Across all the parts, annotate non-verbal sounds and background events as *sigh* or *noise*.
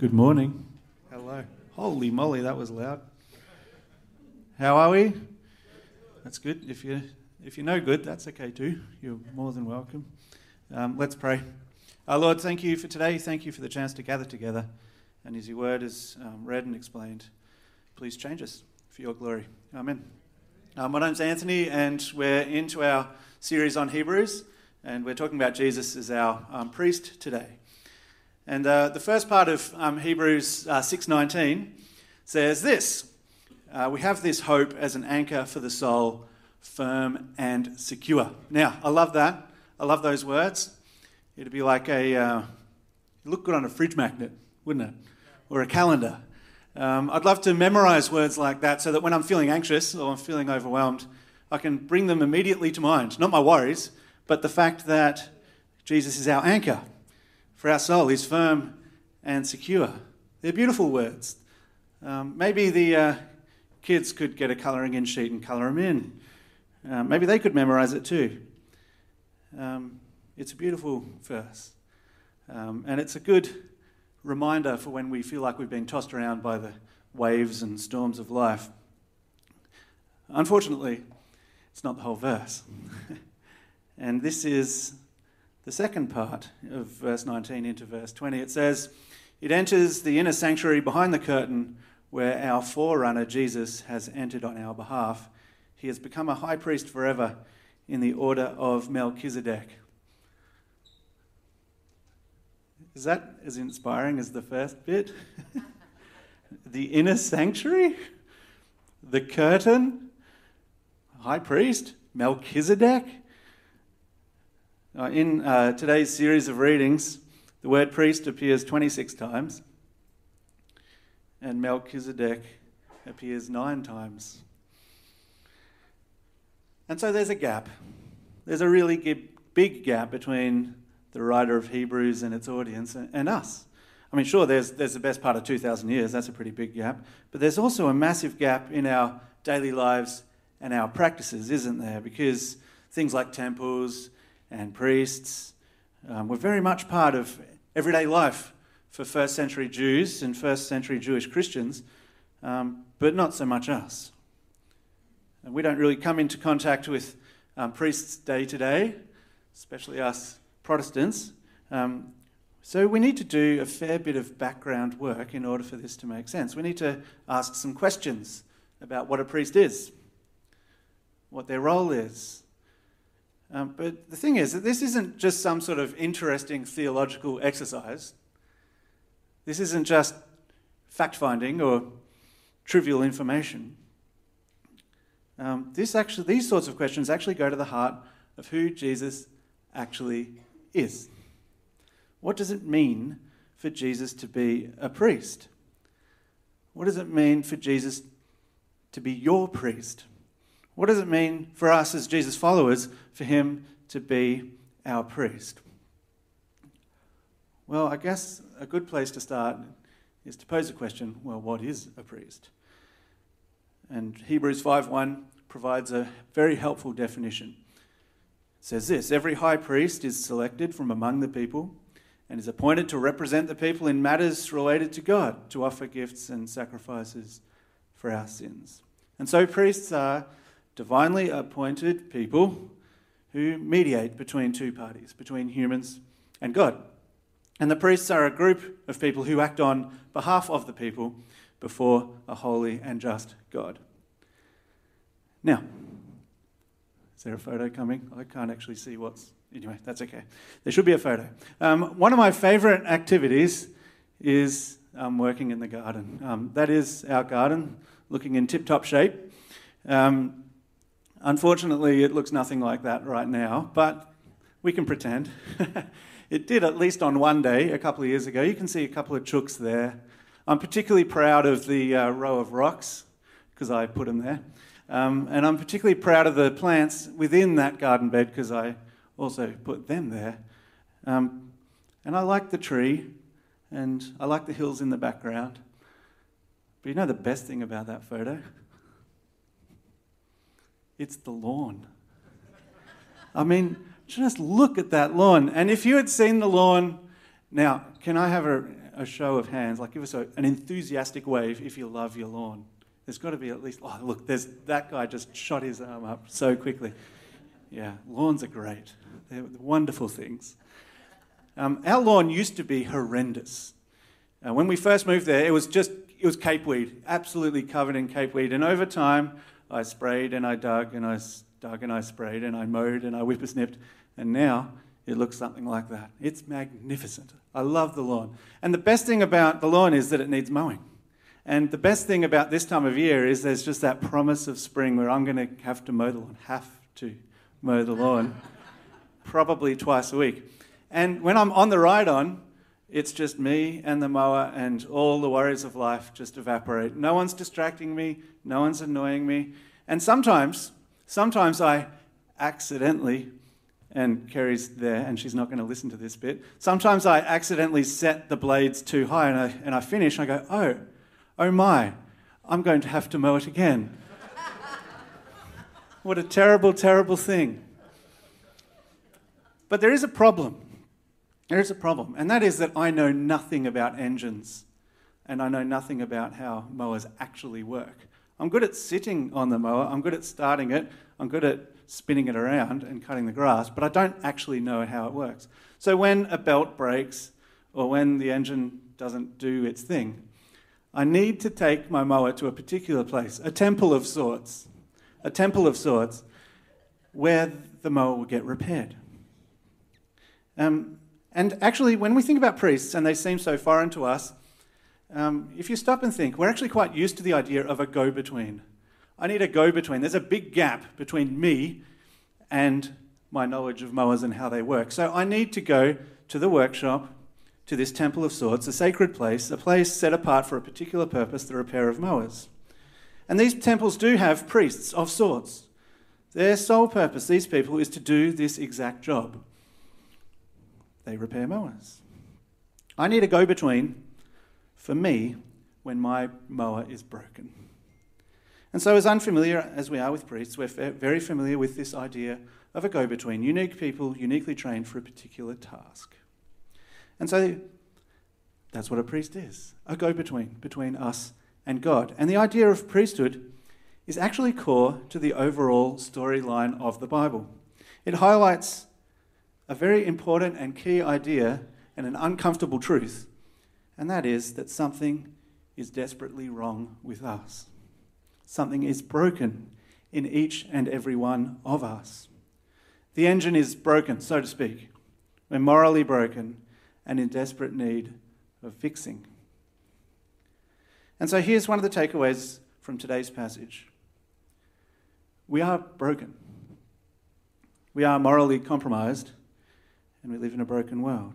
Good morning. Hello. Holy moly, that was loud. How are we? That's good. If you if you're no good, that's okay too. You're more than welcome. Um, let's pray. Our Lord, thank you for today. Thank you for the chance to gather together. And as your word is um, read and explained, please change us for your glory. Amen. Uh, my name's Anthony, and we're into our series on Hebrews, and we're talking about Jesus as our um, priest today. And uh, the first part of um, Hebrews uh, 6:19 says this: uh, We have this hope as an anchor for the soul, firm and secure. Now, I love that. I love those words. It'd be like a uh, look good on a fridge magnet, wouldn't it, or a calendar. Um, I'd love to memorize words like that so that when I'm feeling anxious or I'm feeling overwhelmed, I can bring them immediately to mind. Not my worries, but the fact that Jesus is our anchor for our soul is firm and secure. They're beautiful words. Um, maybe the uh, kids could get a colouring in sheet and colour them in. Uh, maybe they could memorise it too. Um, it's a beautiful verse. Um, and it's a good reminder for when we feel like we've been tossed around by the waves and storms of life. Unfortunately, it's not the whole verse. *laughs* and this is the second part of verse 19 into verse 20. It says, It enters the inner sanctuary behind the curtain where our forerunner Jesus has entered on our behalf. He has become a high priest forever in the order of Melchizedek. Is that as inspiring as the first bit? *laughs* the inner sanctuary? The curtain? High priest? Melchizedek? Uh, in uh, today's series of readings, the word priest appears 26 times, and Melchizedek appears nine times. And so there's a gap. There's a really big gap between the writer of Hebrews and its audience and us. I mean, sure, there's, there's the best part of 2,000 years, that's a pretty big gap, but there's also a massive gap in our daily lives and our practices, isn't there? Because things like temples, and priests um, were very much part of everyday life for first century Jews and first century Jewish Christians, um, but not so much us. And we don't really come into contact with um, priests day to day, especially us Protestants. Um, so we need to do a fair bit of background work in order for this to make sense. We need to ask some questions about what a priest is, what their role is, um, but the thing is that this isn't just some sort of interesting theological exercise. This isn't just fact finding or trivial information. Um, this actually, these sorts of questions actually go to the heart of who Jesus actually is. What does it mean for Jesus to be a priest? What does it mean for Jesus to be your priest? What does it mean for us as Jesus followers for him to be our priest? Well, I guess a good place to start is to pose the question well, what is a priest? And Hebrews 5:1 provides a very helpful definition. It says this Every high priest is selected from among the people and is appointed to represent the people in matters related to God, to offer gifts and sacrifices for our sins. And so priests are divinely appointed people who mediate between two parties, between humans and God. And the priests are a group of people who act on behalf of the people before a holy and just God. Now, is there a photo coming? I can't actually see what's. Anyway, that's okay. There should be a photo. Um, one of my favourite activities is um, working in the garden. Um, that is our garden, looking in tip top shape. Um, Unfortunately, it looks nothing like that right now, but we can pretend. *laughs* it did at least on one day a couple of years ago. You can see a couple of chooks there. I'm particularly proud of the uh, row of rocks because I put them there. Um, and I'm particularly proud of the plants within that garden bed because I also put them there. Um, and I like the tree and I like the hills in the background. But you know the best thing about that photo? It's the lawn. I mean, just look at that lawn. And if you had seen the lawn, now, can I have a, a show of hands, like give us a, an enthusiastic wave if you love your lawn. There's got to be at least, oh, look, there's, that guy just shot his arm up so quickly. Yeah, lawns are great. They're wonderful things. Um, our lawn used to be horrendous. Uh, when we first moved there, it was just, it was capeweed, absolutely covered in capeweed. And over time, I sprayed and I dug and I dug and I sprayed and I mowed and I whippersnipped. And now it looks something like that. It's magnificent. I love the lawn. And the best thing about the lawn is that it needs mowing. And the best thing about this time of year is there's just that promise of spring where I'm going to have to mow the lawn, have to mow the lawn, *laughs* probably twice a week. And when I'm on the ride on, it's just me and the mower, and all the worries of life just evaporate. No one's distracting me, no one's annoying me. And sometimes, sometimes I accidentally, and Kerry's there, and she's not going to listen to this bit. Sometimes I accidentally set the blades too high, and I, and I finish, and I go, oh, oh my, I'm going to have to mow it again. *laughs* what a terrible, terrible thing. But there is a problem. There is a problem, and that is that I know nothing about engines and I know nothing about how mowers actually work. I'm good at sitting on the mower, I'm good at starting it, I'm good at spinning it around and cutting the grass, but I don't actually know how it works. So when a belt breaks or when the engine doesn't do its thing, I need to take my mower to a particular place, a temple of sorts, a temple of sorts, where the mower will get repaired. Um, and actually, when we think about priests and they seem so foreign to us, um, if you stop and think, we're actually quite used to the idea of a go between. I need a go between. There's a big gap between me and my knowledge of mowers and how they work. So I need to go to the workshop, to this temple of sorts, a sacred place, a place set apart for a particular purpose, the repair of mowers. And these temples do have priests of sorts. Their sole purpose, these people, is to do this exact job they repair mowers. I need a go between for me when my mower is broken. And so, as unfamiliar as we are with priests, we're very familiar with this idea of a go between, unique people uniquely trained for a particular task. And so, that's what a priest is a go between, between us and God. And the idea of priesthood is actually core to the overall storyline of the Bible. It highlights a very important and key idea and an uncomfortable truth, and that is that something is desperately wrong with us. Something is broken in each and every one of us. The engine is broken, so to speak. We're morally broken and in desperate need of fixing. And so here's one of the takeaways from today's passage we are broken, we are morally compromised and we live in a broken world.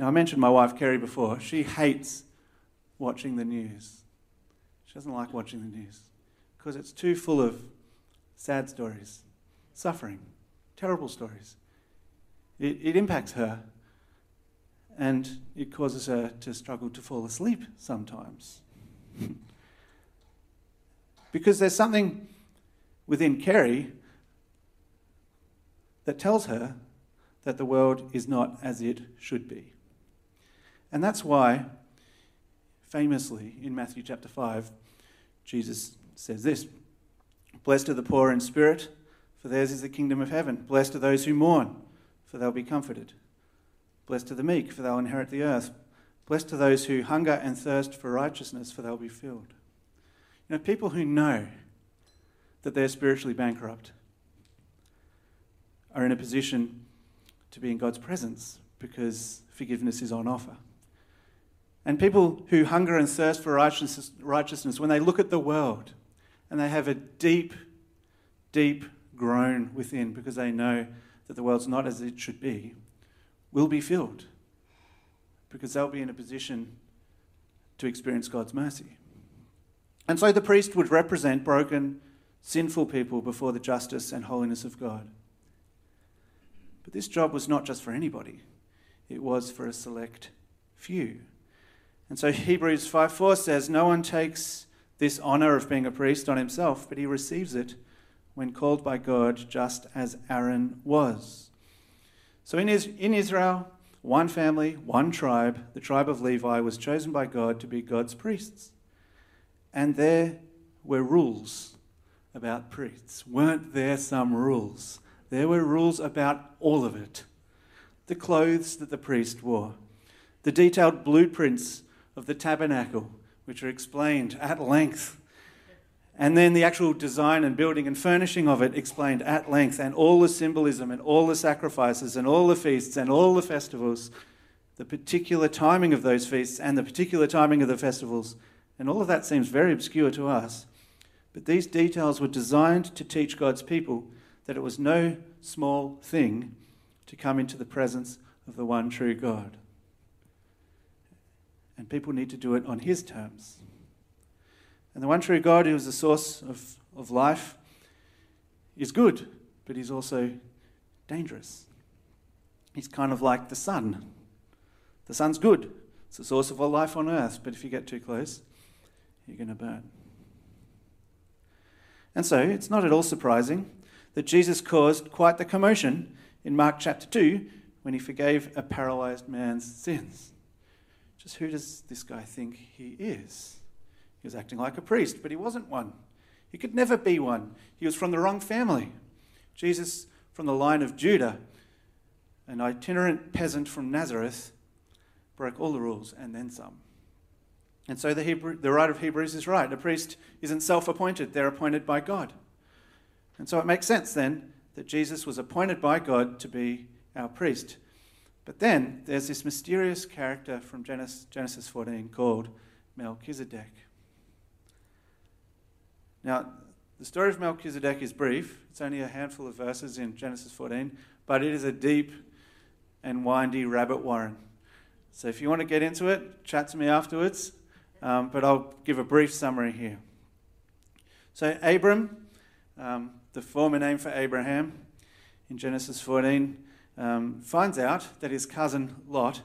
Now, I mentioned my wife Kerry before. She hates watching the news. She doesn't like watching the news because it's too full of sad stories, suffering, terrible stories. It, it impacts her and it causes her to struggle to fall asleep sometimes. *laughs* because there's something within Kerry that tells her that the world is not as it should be. And that's why, famously, in Matthew chapter 5, Jesus says this Blessed are the poor in spirit, for theirs is the kingdom of heaven. Blessed are those who mourn, for they'll be comforted. Blessed are the meek, for they'll inherit the earth. Blessed are those who hunger and thirst for righteousness, for they'll be filled. You know, people who know that they're spiritually bankrupt are in a position to be in God's presence because forgiveness is on offer. And people who hunger and thirst for righteousness, righteousness, when they look at the world and they have a deep, deep groan within because they know that the world's not as it should be, will be filled because they'll be in a position to experience God's mercy. And so the priest would represent broken, sinful people before the justice and holiness of God. But this job was not just for anybody, it was for a select few. And so Hebrews 5 4 says, No one takes this honor of being a priest on himself, but he receives it when called by God, just as Aaron was. So in, in Israel, one family, one tribe, the tribe of Levi, was chosen by God to be God's priests. And there were rules about priests. Weren't there some rules? There were rules about all of it the clothes that the priest wore, the detailed blueprints of the tabernacle, which are explained at length, and then the actual design and building and furnishing of it explained at length, and all the symbolism and all the sacrifices and all the feasts and all the festivals, the particular timing of those feasts and the particular timing of the festivals. And all of that seems very obscure to us. But these details were designed to teach God's people that it was no small thing to come into the presence of the one true God. And people need to do it on His terms. And the one true God, who is the source of, of life, is good, but He's also dangerous. He's kind of like the sun. The sun's good, it's the source of all life on earth, but if you get too close, you're going to burn. And so it's not at all surprising that Jesus caused quite the commotion in Mark chapter 2 when he forgave a paralyzed man's sins. Who does this guy think he is? He was acting like a priest, but he wasn't one. He could never be one. He was from the wrong family. Jesus, from the line of Judah, an itinerant peasant from Nazareth, broke all the rules and then some. And so the, Hebrew, the writer of Hebrews is right. A priest isn't self appointed, they're appointed by God. And so it makes sense then that Jesus was appointed by God to be our priest. But then there's this mysterious character from Genesis 14 called Melchizedek. Now, the story of Melchizedek is brief. It's only a handful of verses in Genesis 14, but it is a deep and windy rabbit warren. So if you want to get into it, chat to me afterwards. Um, but I'll give a brief summary here. So, Abram, um, the former name for Abraham in Genesis 14, um, finds out that his cousin Lot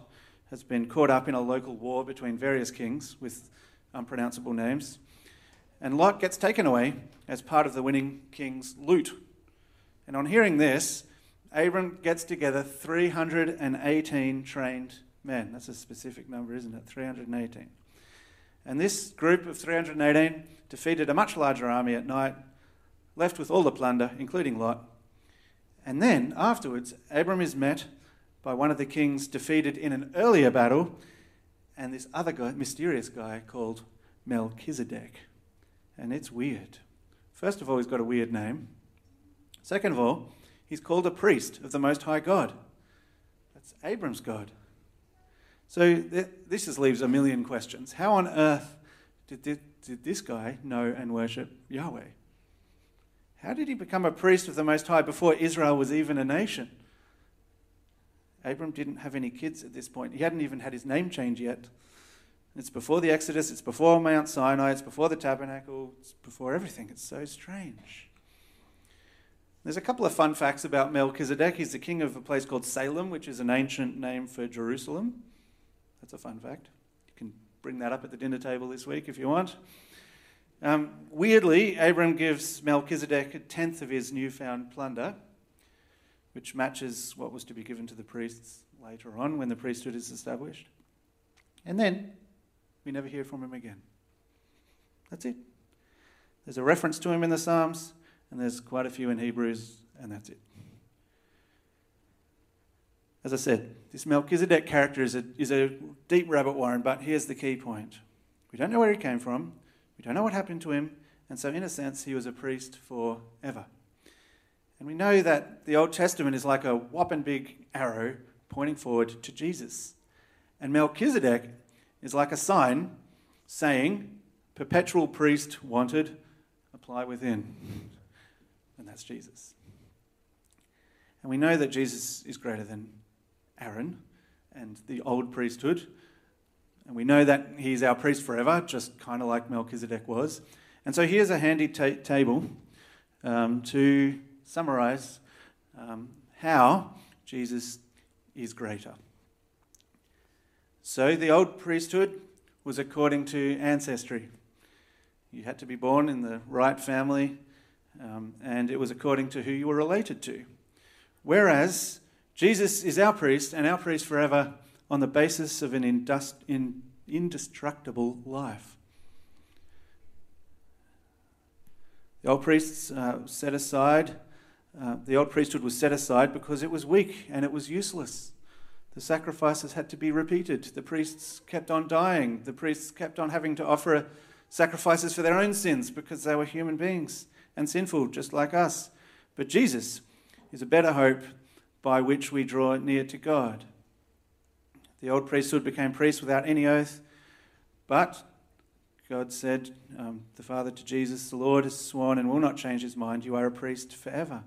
has been caught up in a local war between various kings with unpronounceable names. And Lot gets taken away as part of the winning king's loot. And on hearing this, Abram gets together 318 trained men. That's a specific number, isn't it? 318. And this group of 318 defeated a much larger army at night, left with all the plunder, including Lot. And then, afterwards, Abram is met by one of the kings defeated in an earlier battle, and this other guy, mysterious guy called Melchizedek. And it's weird. First of all, he's got a weird name. Second of all, he's called a priest of the Most High God. That's Abram's God. So th- this just leaves a million questions. How on earth did, th- did this guy know and worship Yahweh? How did he become a priest of the Most High before Israel was even a nation? Abram didn't have any kids at this point. He hadn't even had his name change yet. It's before the Exodus, it's before Mount Sinai, it's before the tabernacle, it's before everything. It's so strange. There's a couple of fun facts about Melchizedek. He's the king of a place called Salem, which is an ancient name for Jerusalem. That's a fun fact. You can bring that up at the dinner table this week if you want. Um, weirdly, Abram gives Melchizedek a tenth of his newfound plunder, which matches what was to be given to the priests later on when the priesthood is established. And then we never hear from him again. That's it. There's a reference to him in the Psalms, and there's quite a few in Hebrews, and that's it. As I said, this Melchizedek character is a, is a deep rabbit warren, but here's the key point. We don't know where he came from, we don't know what happened to him, and so, in a sense, he was a priest forever. And we know that the Old Testament is like a whopping big arrow pointing forward to Jesus. And Melchizedek is like a sign saying, perpetual priest wanted, apply within. And that's Jesus. And we know that Jesus is greater than Aaron and the old priesthood. And we know that he's our priest forever, just kind of like Melchizedek was. And so here's a handy ta- table um, to summarize um, how Jesus is greater. So the old priesthood was according to ancestry. You had to be born in the right family, um, and it was according to who you were related to. Whereas Jesus is our priest and our priest forever on the basis of an indust- in, indestructible life. The old priests uh, set aside, uh, the old priesthood was set aside because it was weak and it was useless. The sacrifices had to be repeated. The priests kept on dying. The priests kept on having to offer sacrifices for their own sins because they were human beings and sinful, just like us. But Jesus is a better hope by which we draw near to God. The old priesthood became priests without any oath, but God said, um, the Father to Jesus, the Lord has sworn and will not change his mind, you are a priest forever.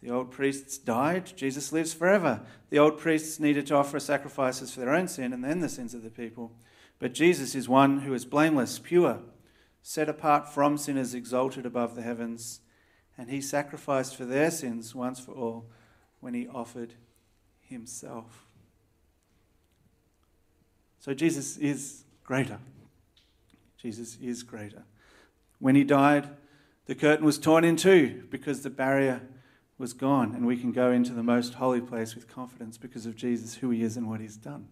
The old priests died, Jesus lives forever. The old priests needed to offer sacrifices for their own sin and then the sins of the people. But Jesus is one who is blameless, pure, set apart from sinners, exalted above the heavens, and he sacrificed for their sins once for all when he offered himself. So Jesus is greater. Jesus is greater. When he died, the curtain was torn in two because the barrier was gone, and we can go into the most holy place with confidence because of Jesus, who he is, and what he's done.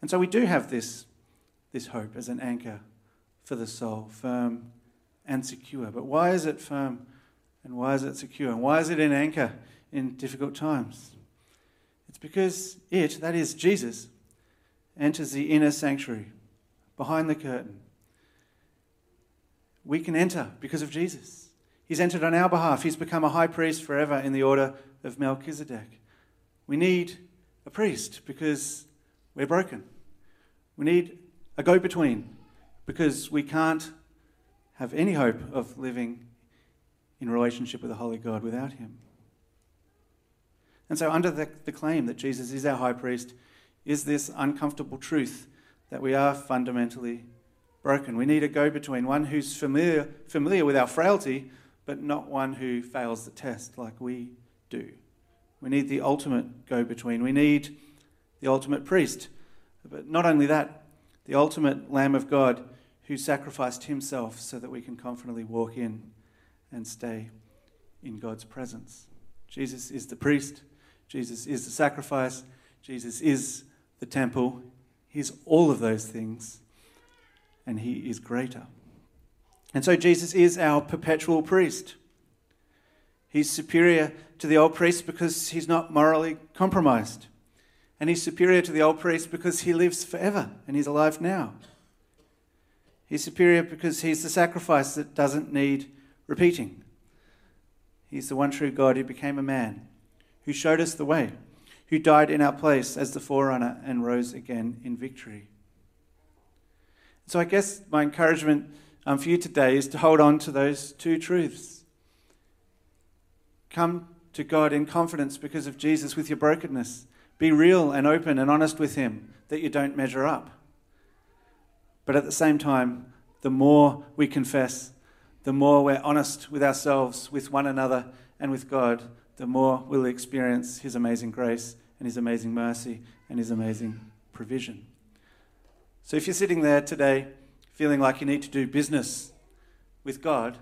And so we do have this, this hope as an anchor for the soul, firm and secure. But why is it firm and why is it secure? And why is it an anchor in difficult times? It's because it, that is Jesus, enters the inner sanctuary behind the curtain. We can enter because of Jesus. He's entered on our behalf. He's become a high priest forever in the order of Melchizedek. We need a priest because we're broken. We need a go between because we can't have any hope of living in relationship with the Holy God without Him. And so, under the, the claim that Jesus is our high priest, is this uncomfortable truth that we are fundamentally broken. We need a go between, one who's familiar, familiar with our frailty, but not one who fails the test like we do. We need the ultimate go between. We need the ultimate priest. But not only that, the ultimate Lamb of God who sacrificed himself so that we can confidently walk in and stay in God's presence. Jesus is the priest. Jesus is the sacrifice. Jesus is the temple. He's all of those things, and he is greater. And so Jesus is our perpetual priest. He's superior to the old priest because he's not morally compromised. And he's superior to the old priest because he lives forever and he's alive now. He's superior because he's the sacrifice that doesn't need repeating. He's the one true God who became a man, who showed us the way, who died in our place as the forerunner and rose again in victory. So I guess my encouragement um, for you today is to hold on to those two truths. Come to God in confidence because of Jesus with your brokenness be real and open and honest with Him that you don't measure up. But at the same time, the more we confess, the more we're honest with ourselves, with one another, and with God, the more we'll experience His amazing grace and His amazing mercy and His amazing provision. So if you're sitting there today feeling like you need to do business with God,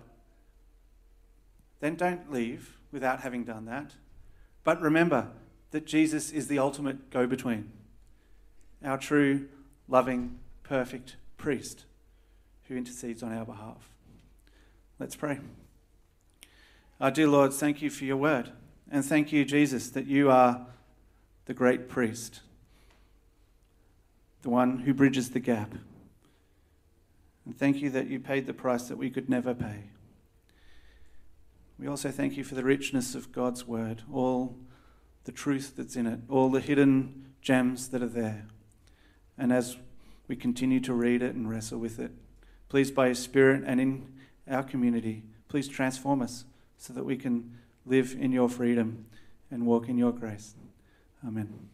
then don't leave without having done that. But remember, that Jesus is the ultimate go between, our true, loving, perfect priest who intercedes on our behalf. Let's pray. Our dear Lord, thank you for your word. And thank you, Jesus, that you are the great priest, the one who bridges the gap. And thank you that you paid the price that we could never pay. We also thank you for the richness of God's word, all the truth that's in it, all the hidden gems that are there. And as we continue to read it and wrestle with it, please, by Your Spirit and in our community, please transform us so that we can live in Your freedom and walk in Your grace. Amen.